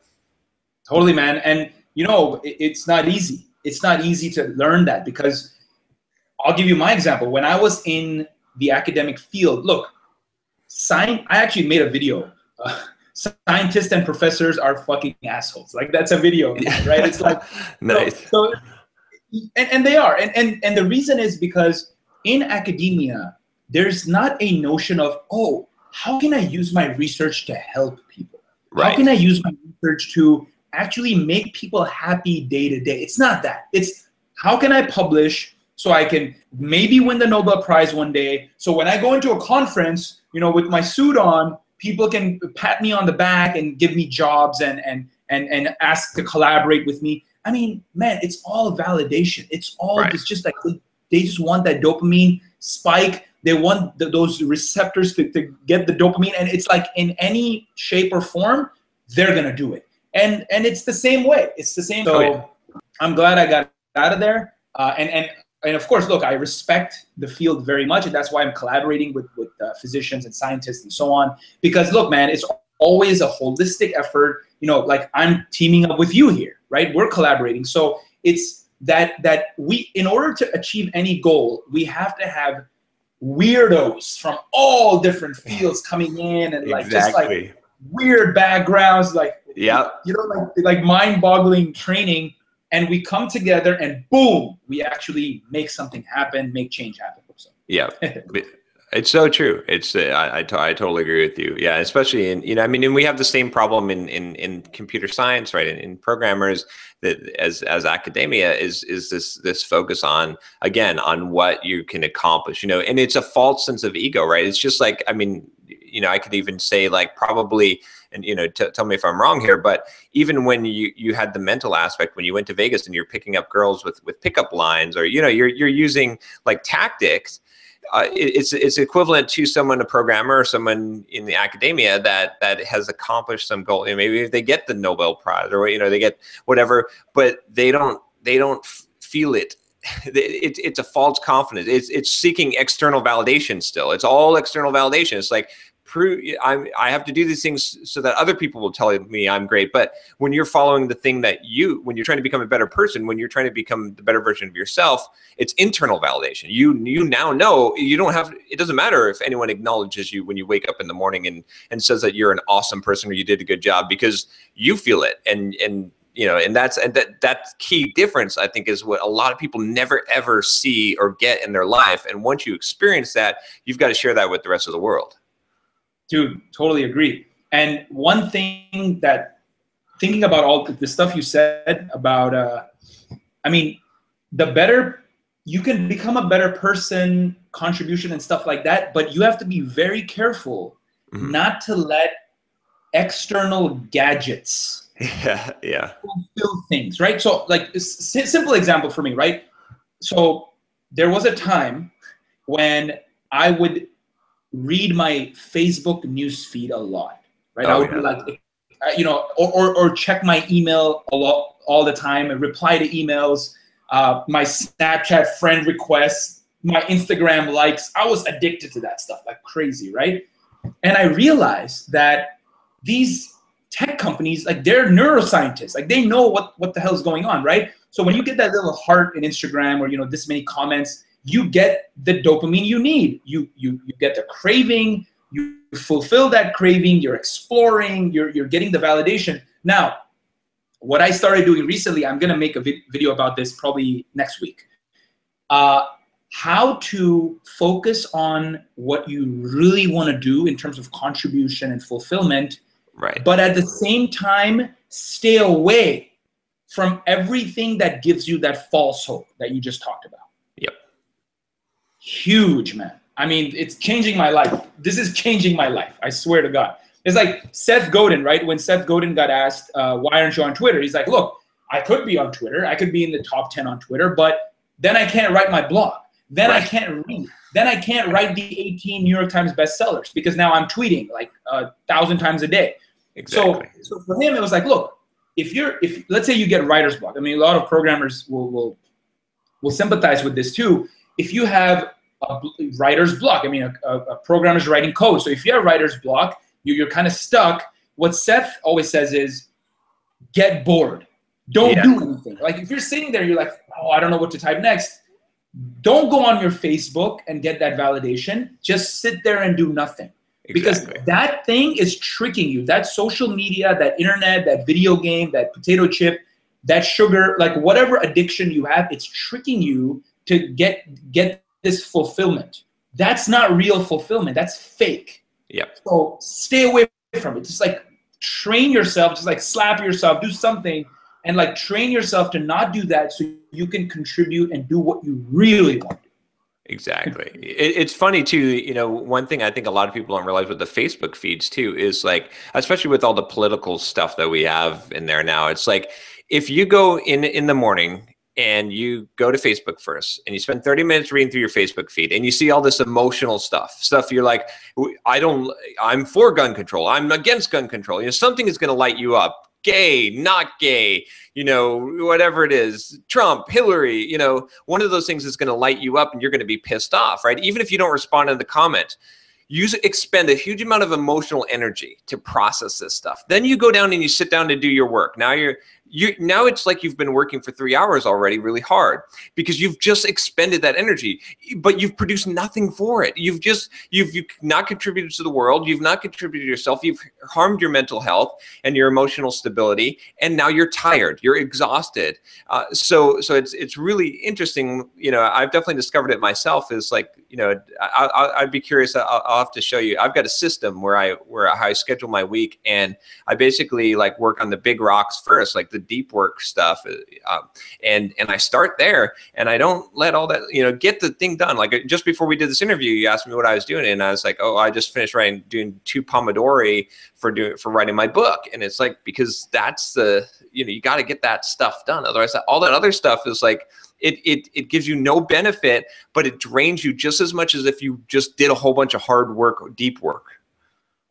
Totally, man. And you know, it- it's not easy. It's not easy to learn that because I'll give you my example. When I was in the academic field, look, science. I actually made a video. Uh, scientists and professors are fucking assholes. Like that's a video, right? It's like nice. so, so and, and they are. And, and and the reason is because in academia, there's not a notion of, oh, how can I use my research to help people? How can I use my research to actually make people happy day to day? It's not that. It's how can I publish so I can maybe win the Nobel Prize one day? So when I go into a conference, you know, with my suit on, people can pat me on the back and give me jobs and and and and ask to collaborate with me. I mean, man, it's all validation. It's all Right. it's just like they just want that dopamine spike. They want the, those receptors to, to get the dopamine, and it's like in any shape or form, they're gonna do it. And and it's the same way. It's the same. Oh, So yeah. I'm glad I got out of there. Uh, and and and of course, look, I respect the field very much, and that's why I'm collaborating with with uh, physicians and scientists and so on. Because look, man, it's always a holistic effort. You know, like I'm teaming up with you here, right? We're collaborating. So it's that that we, in order to achieve any goal, we have to have weirdos from all different fields coming in and like just like weird backgrounds, like Yep. you know, like like mind-boggling training, and we come together and boom, we actually make something happen, make change happen. So, Yeah, it's so true. It's uh, I, I, totally agree with you. Yeah, especially in you know I mean, and we have the same problem in in, in computer science, right? In, in programmers that as as academia is is this this focus on again on what you can accomplish, you know, and it's a false sense of ego, right? It's just like I mean, you know, I could even say like probably. And you know, tell me if I'm wrong here, but even when you you had the mental aspect when you went to Vegas and you're picking up girls with with pickup lines, or you know, you're you're using like tactics, uh, it- it's it's equivalent to someone a programmer or someone in the academia that that has accomplished some goal and maybe if they get the nobel prize or you know they get whatever but they don't they don't feel it. It, it's a false confidence. It's it's seeking external validation still. It's all external validation. It's like prove I'm I have to do these things so that other people will tell me I'm great. But when you're following the thing that you when you're trying to become a better person, when you're trying to become the better version of yourself, it's internal validation. You you now know you don't have it doesn't matter if anyone acknowledges you when you wake up in the morning and and says that you're an awesome person or you did a good job because you feel it and and you know and that's and that that key difference i think is what a lot of people never ever see or get in their life and once you experience that you've got to share that with the rest of the world dude totally agree. And one thing that thinking about all the stuff you said about uh i mean the better you can become a better person contribution and stuff like that but you have to be very careful mm-hmm. not to let external gadgets yeah yeah. fulfill things right? So like simple example for me right? So there was a time when i would read my facebook news feed a lot right oh, i would yeah. be like uh, you know or, or, or, check my email a lot all the time and reply to emails uh, my snapchat friend requests my instagram likes i was addicted to that stuff like crazy right and i realized that these tech companies, like they're neuroscientists, like they know what what the hell is going on, right? So when you get that little heart in Instagram or you know this many comments, you get the dopamine you need. You you you get the craving. You fulfill that craving. You're exploring. You're you're getting the validation. Now, what I started doing recently, I'm gonna make a vid- video about this probably next week. Uh, how to focus on what you really want to do in terms of contribution and fulfillment Right. But at the same time, stay away from everything that gives you that false hope that you just talked about. Huge, man. I mean, it's changing my life. This is changing my life. I swear to God. It's like Seth Godin, right? When Seth Godin got asked, uh, why aren't you on Twitter? He's like, look, I could be on Twitter. I could be in the top 10 on Twitter, but then I can't write my blog. Then right. I can't read. Then I can't write the 18 New York Times bestsellers because now I'm tweeting like a thousand times a day. Exactly. So, so for him, it was like, look, if you're, if let's say you get writer's block. I mean, a lot of programmers will will will sympathize with this too. If you have a writer's block, I mean, a, a, a programmer's writing code. So if you have writer's block, you, you're kind of stuck. What Seth always says is, get bored. Don't yeah. do anything. Like if you're sitting there, you're like, oh, I don't know what to type next. Don't go on your Facebook and get that validation. Just sit there and do nothing. Because that thing is tricking you. That social media, that internet, that video game, that potato chip, that sugar, like whatever addiction you have, it's tricking you to get get this fulfillment. That's not real fulfillment. That's fake. Yeah. So stay away from it. Just like train yourself, just like slap yourself, do something, and like train yourself to not do that so you can contribute and do what you really want. To. Exactly. It, it's funny too. You know, one thing I think a lot of people don't realize with the Facebook feeds too is like, especially with all the political stuff that we have in there now. It's like if you go in in the morning and you go to Facebook first and you spend 30 minutes reading through your Facebook feed and you see all this emotional stuff, stuff you're like, I don't, I'm for gun control, I'm against gun control. You know, something is going to light you up gay, not gay, you know, whatever it is, Trump, Hillary, you know, one of those things is going to light you up and you're going to be pissed off, right? Even if you don't respond in the comment, you expend a huge amount of emotional energy to process this stuff. Then you go down and you sit down to do your work. Now you're you now it's like you've been working for three hours already really hard because you've just expended that energy but you've produced nothing for it. You've just you've you've not contributed to the world. You've not contributed yourself. You've harmed your mental health and your emotional stability and now you're tired. You're exhausted. Uh, so so it's it's really interesting you know i've definitely discovered it myself is like you know I, would be curious I'll, I'll have to show you i've got a system where i where i schedule my week and i basically like work on the big rocks first like the deep work stuff, uh, um, and and I start there, and I don't let all that you know get the thing done. Like just before we did this interview, you asked me what I was doing, and I was like, oh, I just finished writing doing two Pomodori for doing for writing my book, and it's like because that's the you know you got to get that stuff done. Otherwise, all that other stuff is like. It, it, it gives you no benefit, but it drains you just as much as if you just did a whole bunch of hard work, or deep work.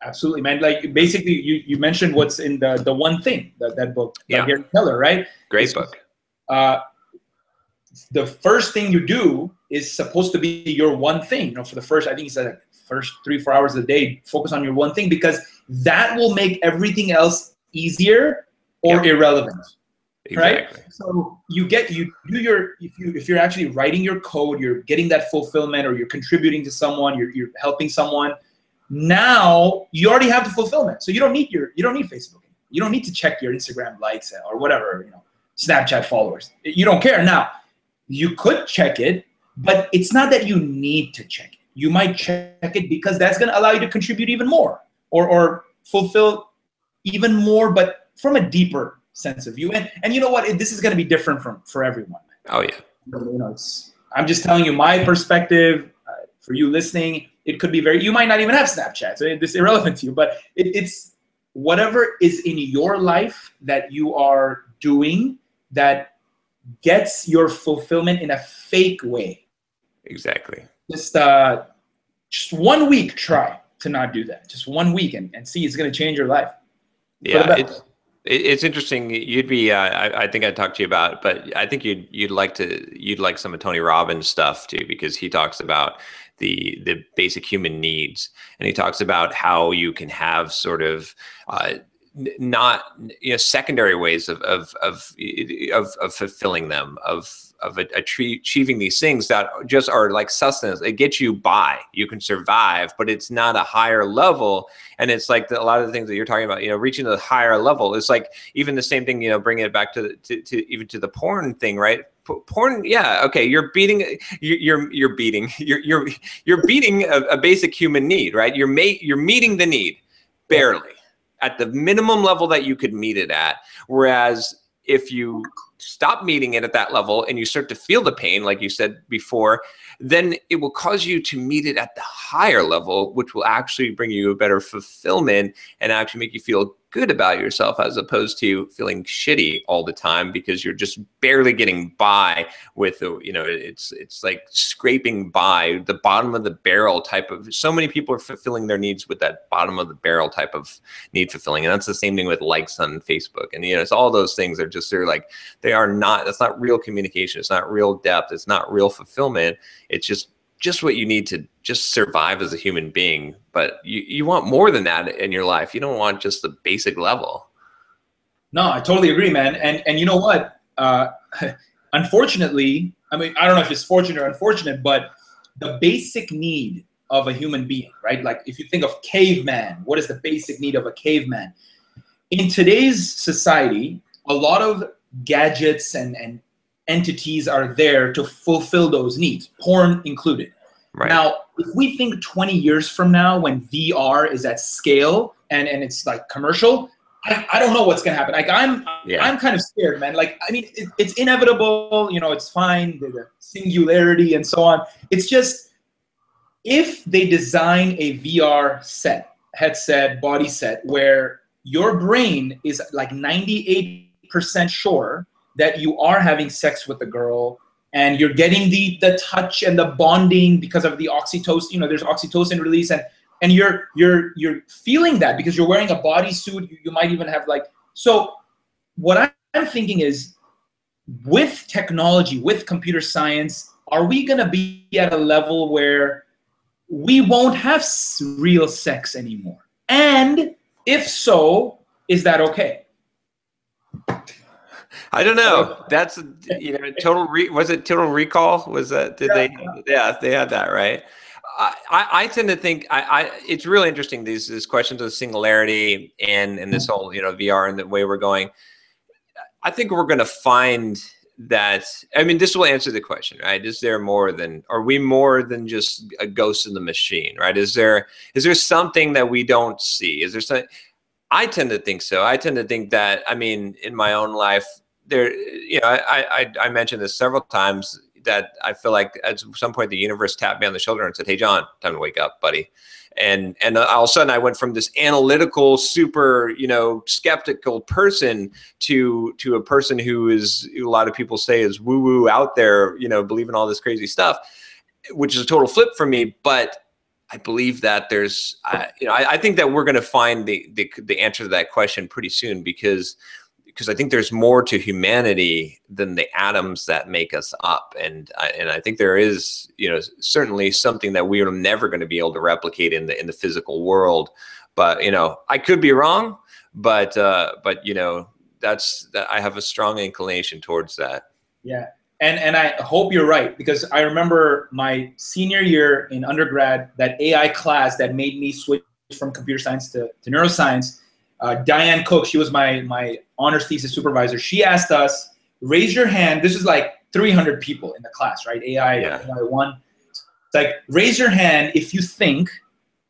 Absolutely, man. Like basically, you, you mentioned what's in the the one thing that that book, yeah. Gary Keller, right? Great it's, book. Uh, the first thing you do is supposed to be your one thing. You know, for the first, I think he said like first three, four hours of the day, focus on your one thing because that will make everything else easier or yep. irrelevant. Exactly. Right. So you get you do your if you if you're actually writing your code, you're getting that fulfillment, or you're contributing to someone, you're you're helping someone. Now you already have the fulfillment, so you don't need your you don't need Facebook. You don't need to check your Instagram likes or whatever you know, Snapchat followers. You don't care now. You could check it, but it's not that you need to check it. You might check it because that's going to allow you to contribute even more or or fulfill even more, but from a deeper sense of view. And and you know what? This is going to be different from for everyone. Oh yeah. You know, it's. I'm just telling you my perspective. Uh, for you listening, it could be very. You might not even have Snapchat, so it's irrelevant to you. But it, it's whatever is in your life that you are doing that gets your fulfillment in a fake way. Exactly. Just uh, just one week, try to not do that. Just one week, and, and see it's going to change your life. Yeah, it's it's interesting. You'd be. Uh, I, I, think I talked to you about, but I think you'd you'd like to you'd like some of Tony Robbins stuff too, because he talks about the the basic human needs, and he talks about how you can have sort of. Uh, not you know secondary ways of of of of, of fulfilling them of of achieving these things that just are like sustenance. It gets you by. You can survive, but it's not a higher level. And it's like the, a lot of the things that you're talking about. You know, reaching the higher level. It's like even the same thing. You know, bringing it back to to, to even to the porn thing, right? porn yeah okay you're beating you're you're beating you're you're you're beating a, a basic human need right you're mate you're meeting the need barely at the minimum level that you could meet it at whereas if you stop meeting it at that level and you start to feel the pain, like you said before, then it will cause you to meet it at the higher level, which will actually bring you a better fulfillment and actually make you feel good about yourself as opposed to feeling shitty all the time because you're just barely getting by with you know it's it's like scraping by the bottom of the barrel type of so many people are fulfilling their needs with that bottom of the barrel type of need fulfilling. And that's the same thing with likes on facebook. And you know it's all those things are just they're like they are not that's not real communication. It's not real depth. It's not real fulfillment. It's just just what you need to just survive as a human being. But you, you want more than that in your life. You don't want just the basic level. No, I totally agree, man. And and you know what? Uh, unfortunately, I mean, I don't know if it's fortunate or unfortunate, but the basic need of a human being, right? Like if you think of caveman, what is the basic need of a caveman? In today's society, a lot of gadgets and, and entities are there to fulfill those needs, porn included. Right. Now, if we think 20 years from now when VR is at scale and, and it's like commercial, I, I don't know what's gonna happen. Like I'm yeah. I'm kind of scared, man. Like I mean, it, it's inevitable. You know, it's fine. The, the singularity and so on. It's just if they design a VR set, headset, body set, where your brain is like 98% sure that you are having sex with a girl and you're getting the the touch and the bonding because of the oxytocin you know there's oxytocin release and and you're you're you're feeling that because you're wearing a bodysuit you, you might even have like so what i'm thinking is with technology with computer science are we going to be at a level where we won't have real sex anymore? And if so is that okay I don't know. That's you know, total. Re- was it Total Recall? Was that? Did yeah, they? Yeah. yeah, they had that right. I, I tend to think I, I it's really interesting these these questions of singularity and and this mm-hmm. whole you know VR and the way we're going. I think we're going to find that I mean this will answer the question, right? Is there more than are we more than just a ghost in the machine, right? Is there is there something that we don't see? Is there something I tend to think so. I tend to think that I mean in my own life there, you know, I, I, I mentioned this several times that I feel like at some point the universe tapped me on the shoulder and said, "Hey, John, time to wake up, buddy." And and all of a sudden I went from this analytical, super, you know, skeptical person to to a person who is a lot of people say is woo woo out there, you know, believing all this crazy stuff, which is a total flip for me. But I believe that there's, uh, you know, I, I think that we're going to find the, the the answer to that question pretty soon because because I think there's more to humanity than the atoms that make us up, and I, and I think there is you know certainly something that we are never going to be able to replicate in the in the physical world. But you know, I could be wrong, but uh, but you know, that's that I have a strong inclination towards that. Yeah, and and I hope you're right because I remember my senior year in undergrad that AI class that made me switch from computer science to, to neuroscience. Uh, Diane Cook, she was my my honors thesis supervisor. She asked us, raise your hand. This is like 300 people in the class, right? AI, Yeah. AI one. It's like raise your hand if you think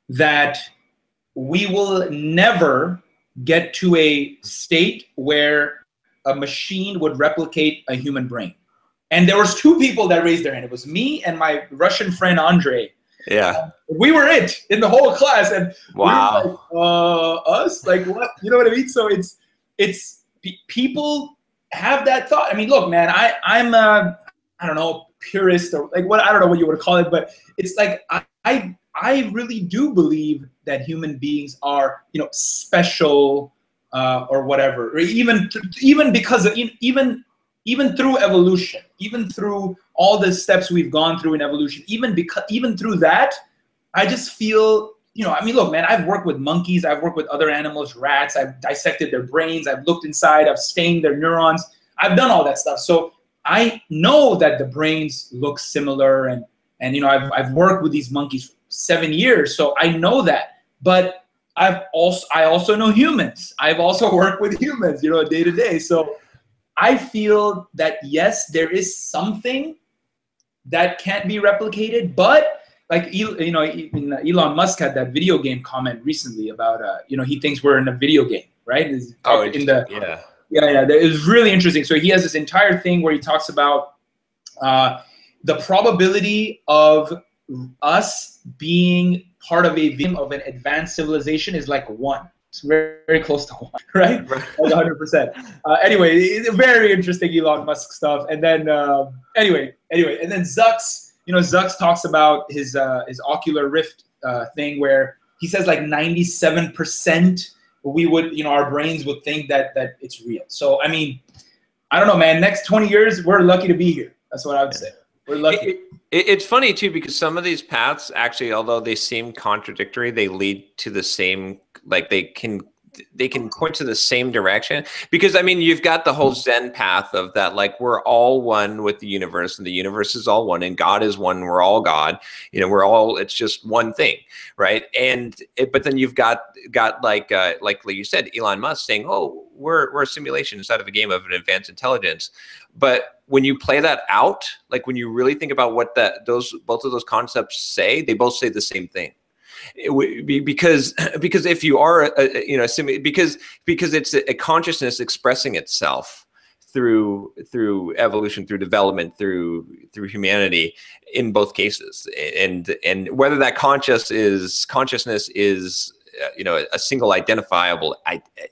that we will never get to a state where a machine would replicate a human brain. And there was two people that raised their hand. It was me and my Russian friend Andre. Yeah. We were it in the whole class, and we Wow. like, uh, us, like what? You know what I mean? So it's it's pe- people have that thought. I mean, look, man, I I'm a I don't know purist or like what I don't know what you would call it, but it's like I I, I really do believe that human beings are you know special uh, or whatever, or even even because of even even through evolution, even through all the steps we've gone through in evolution, even because even through that, I just feel, you know, I mean, look, man, I've worked with monkeys, I've worked with other animals, rats, I've dissected their brains, I've looked inside, I've stained their neurons, I've done all that stuff. So I know that the brains look similar and and you know, I've I've worked with these monkeys for seven years, so I know that. But I've also I also know humans. I've also worked with humans, you know, day to day. So I feel that yes, there is something that can't be replicated, but like you know, even Elon Musk had that video game comment recently about uh, you know, he thinks we're in a video game, right? He's Oh, in the yeah. yeah, yeah, that is really interesting. So he has this entire thing where he talks about uh, the probability of us being part of a of an advanced civilization is like one. It's very, very close to one, right? Right. Like 100%. Uh, anyway, very interesting Elon Musk stuff. And then, um anyway, anyway, and then Zucks, you know, Zucks talks about his uh, his ocular rift uh, thing where he says like 97% we would, you know, our brains would think that that it's real. So I mean, I don't know, man. Next 20 years, we're lucky to be here. That's what I would say. We're lucky. It- it- it's funny too because some of these paths actually, although they seem contradictory, they lead to the same. Like they can they can point to the same direction because I mean you've got the whole Zen path of that like we're all one with the universe and the universe is all one and God is one. We're all God. You know, we're all. It's just one thing, right? And it, but then you've got got like uh, like you said, Elon Musk saying, "Oh, we're we're a simulation inside of a game of an advanced intelligence." But when you play that out, like when you really think about what that those both of those concepts say, they both say the same thing. Because because if you are a, you know because because it's a, a consciousness expressing itself through through evolution through development through through humanity in both cases. And and whether that conscious is consciousness is uh, you know a single identifiable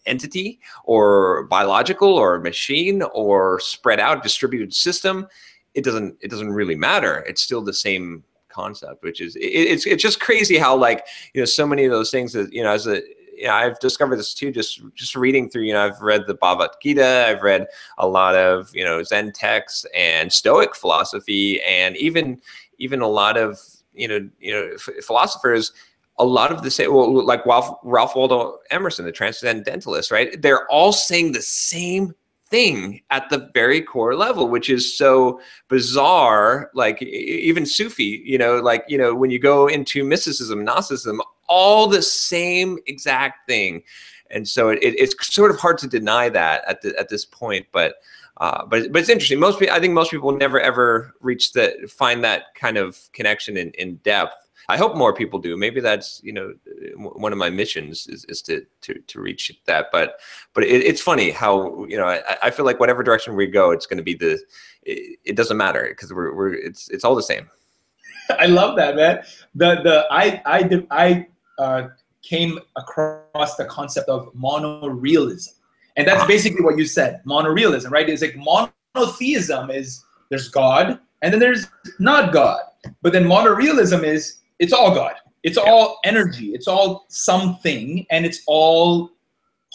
entity or biological or machine or spread out distributed system it doesn't it doesn't really matter. It's still the same concept which is it, it's it's just crazy how like you know so many of those things that you know as a you know, I've discovered this too, just just reading through. You know, I've read the Bhagavad Gita. I've read a lot of you know Zen texts and Stoic philosophy, and even even a lot of you know you know philosophers a lot of the same, well, like Ralph, Ralph Waldo Emerson, the transcendentalist, right? They're all saying the same thing at the very core level, which is so bizarre. Like even Sufi, you know, like you know, when you go into mysticism, Gnosticism, all the same exact thing, and so it, it's sort of hard to deny that at the, at this point, but. Uh, but but it's interesting. Most people, I think most people never ever reach that find that kind of connection in, in depth. I hope more people do. Maybe that's you know one of my missions is, is to, to to reach that. But but it, it's funny how you know I, I feel like whatever direction we go, it's going to be the it, it doesn't matter because we're we're it's it's all the same. I love that, man. The the I I did I uh, came across the concept of monorealism, and that's basically what you said. Monorealism, right? It's like monotheism is there's God, and then there's not God. But then monorealism is it's all God. It's all energy. It's all something, and it's all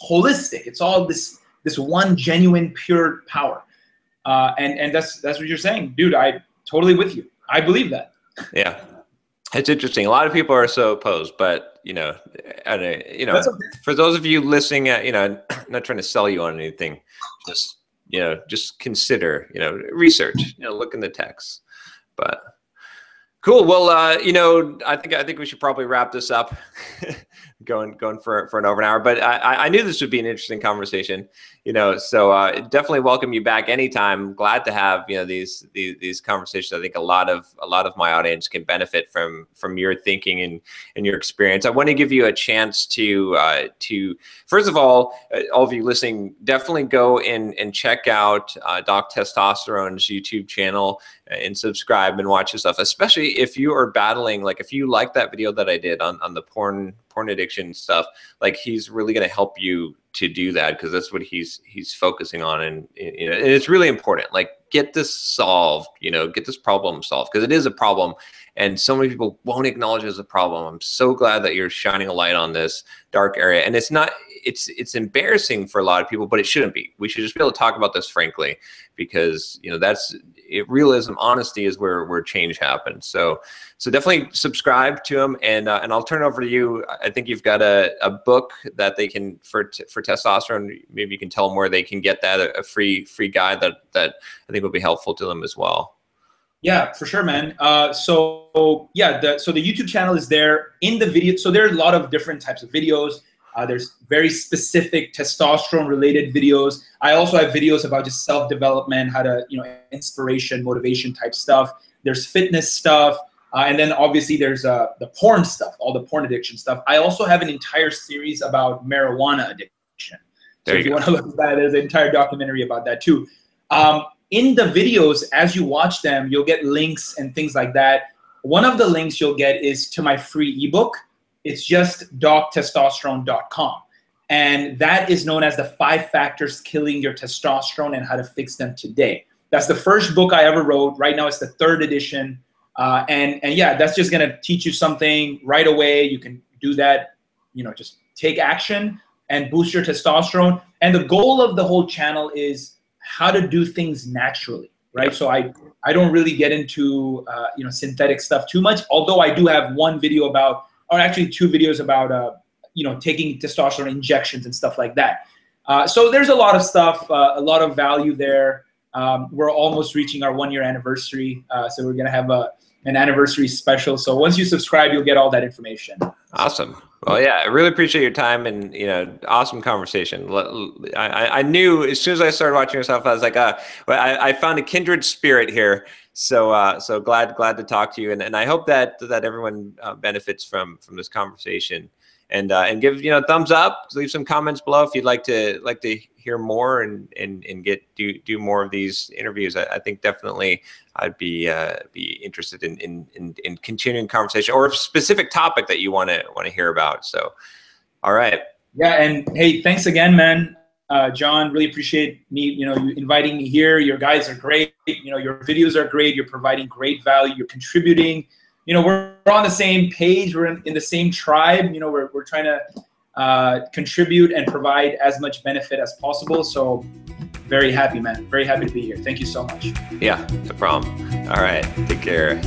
holistic. It's all this this one genuine pure power. Uh, and and that's that's what you're saying, dude. I totally with you. I believe that. Yeah, it's interesting. A lot of people are so opposed, but you know, you know, okay. for those of you listening, at, you know, I'm not trying to sell you on anything. Just you know, just consider, you know, research. You know, look in the text. But cool. Well, uh, you know, I think I think we should probably wrap this up. going going for for an over an hour. But I, I knew this would be an interesting conversation, you know. So uh, definitely welcome you back anytime. Glad to have you know these, these these conversations. I think a lot of a lot of my audience can benefit from from your thinking and and your experience. I want to give you a chance to uh, to first of all, uh, all of you listening, definitely go and and check out uh, Doc Testosterone's YouTube channel and subscribe and watch his stuff. Especially if you are battling, like if you like that video that I did on on the porn porn addiction stuff, like he's really going to help you to do that because that's what he's he's focusing on, and you know, and it's really important. Like get this solved, you know, get this problem solved because it is a problem, and so many people won't acknowledge it as a problem. I'm so glad that you're shining a light on this dark area, and it's not it's it's embarrassing for a lot of people, but it shouldn't be. We should just be able to talk about this frankly because you know that's it, realism, honesty is where where change happens. So so definitely subscribe to him, and uh, and I'll turn it over to you. I think you've got a, a book that they can for for testosterone. Maybe you can tell them where they can get that a, a free free guide that that I think will be helpful to them as well. Yeah, for sure, man. Uh, so yeah, the, so the YouTube channel is there in the video. So there are a lot of different types of videos. Uh, there's very specific testosterone related videos. I also have videos about just self development, how to, you know, inspiration, motivation type stuff. There's fitness stuff. Uh, and then obviously there's uh, the porn stuff, all the porn addiction stuff. I also have an entire series about marijuana addiction. So if you, want to look at that, there's an entire documentary about that too. Um, in the videos, as you watch them, you'll get links and things like that. One of the links you'll get is to my free ebook it's just doctestosterone.com. And that is known as the five factors killing your testosterone and how to fix them today. That's the first book I ever wrote. Right now, it's the third edition. Uh, and, and yeah, that's just going to teach you something right away. You can do that, you know, just take action and boost your testosterone. And the goal of the whole channel is how to do things naturally, right? So I, I don't really get into, uh, you know, synthetic stuff too much, although I do have one video about or actually two videos about uh, you know taking testosterone injections and stuff like that. Uh, so there's a lot of stuff, uh, a lot of value there. Um, we're almost reaching our one year anniversary, uh, so we're gonna have a an anniversary special. So once you subscribe, you'll get all that information. Awesome. Well, yeah, I really appreciate your time and you know, awesome conversation. I, I knew as soon as I started watching yourself, I was like, uh, I, I found a kindred spirit here so uh, so glad glad to talk to you, and, and I hope that that everyone uh, benefits from from this conversation. And uh, and give you know thumbs up, leave some comments below if you'd like to like to hear more and and and get do do more of these interviews. I, I think definitely I'd be uh, be interested in, in in in continuing conversation or a specific topic that you want to want to hear about. So, all right. Yeah, and hey, thanks again, man uh, John. Really appreciate me, you know, you inviting me here. Your guys are great. You know, your videos are great. You're providing great value. You're contributing. You know, we're, we're on the same page. We're in, in, the same tribe. You know, we're, we're trying to uh, contribute and provide as much benefit as possible. So, very happy, man. Very happy to be here. Thank you so much. Yeah, no problem. All right. Take care.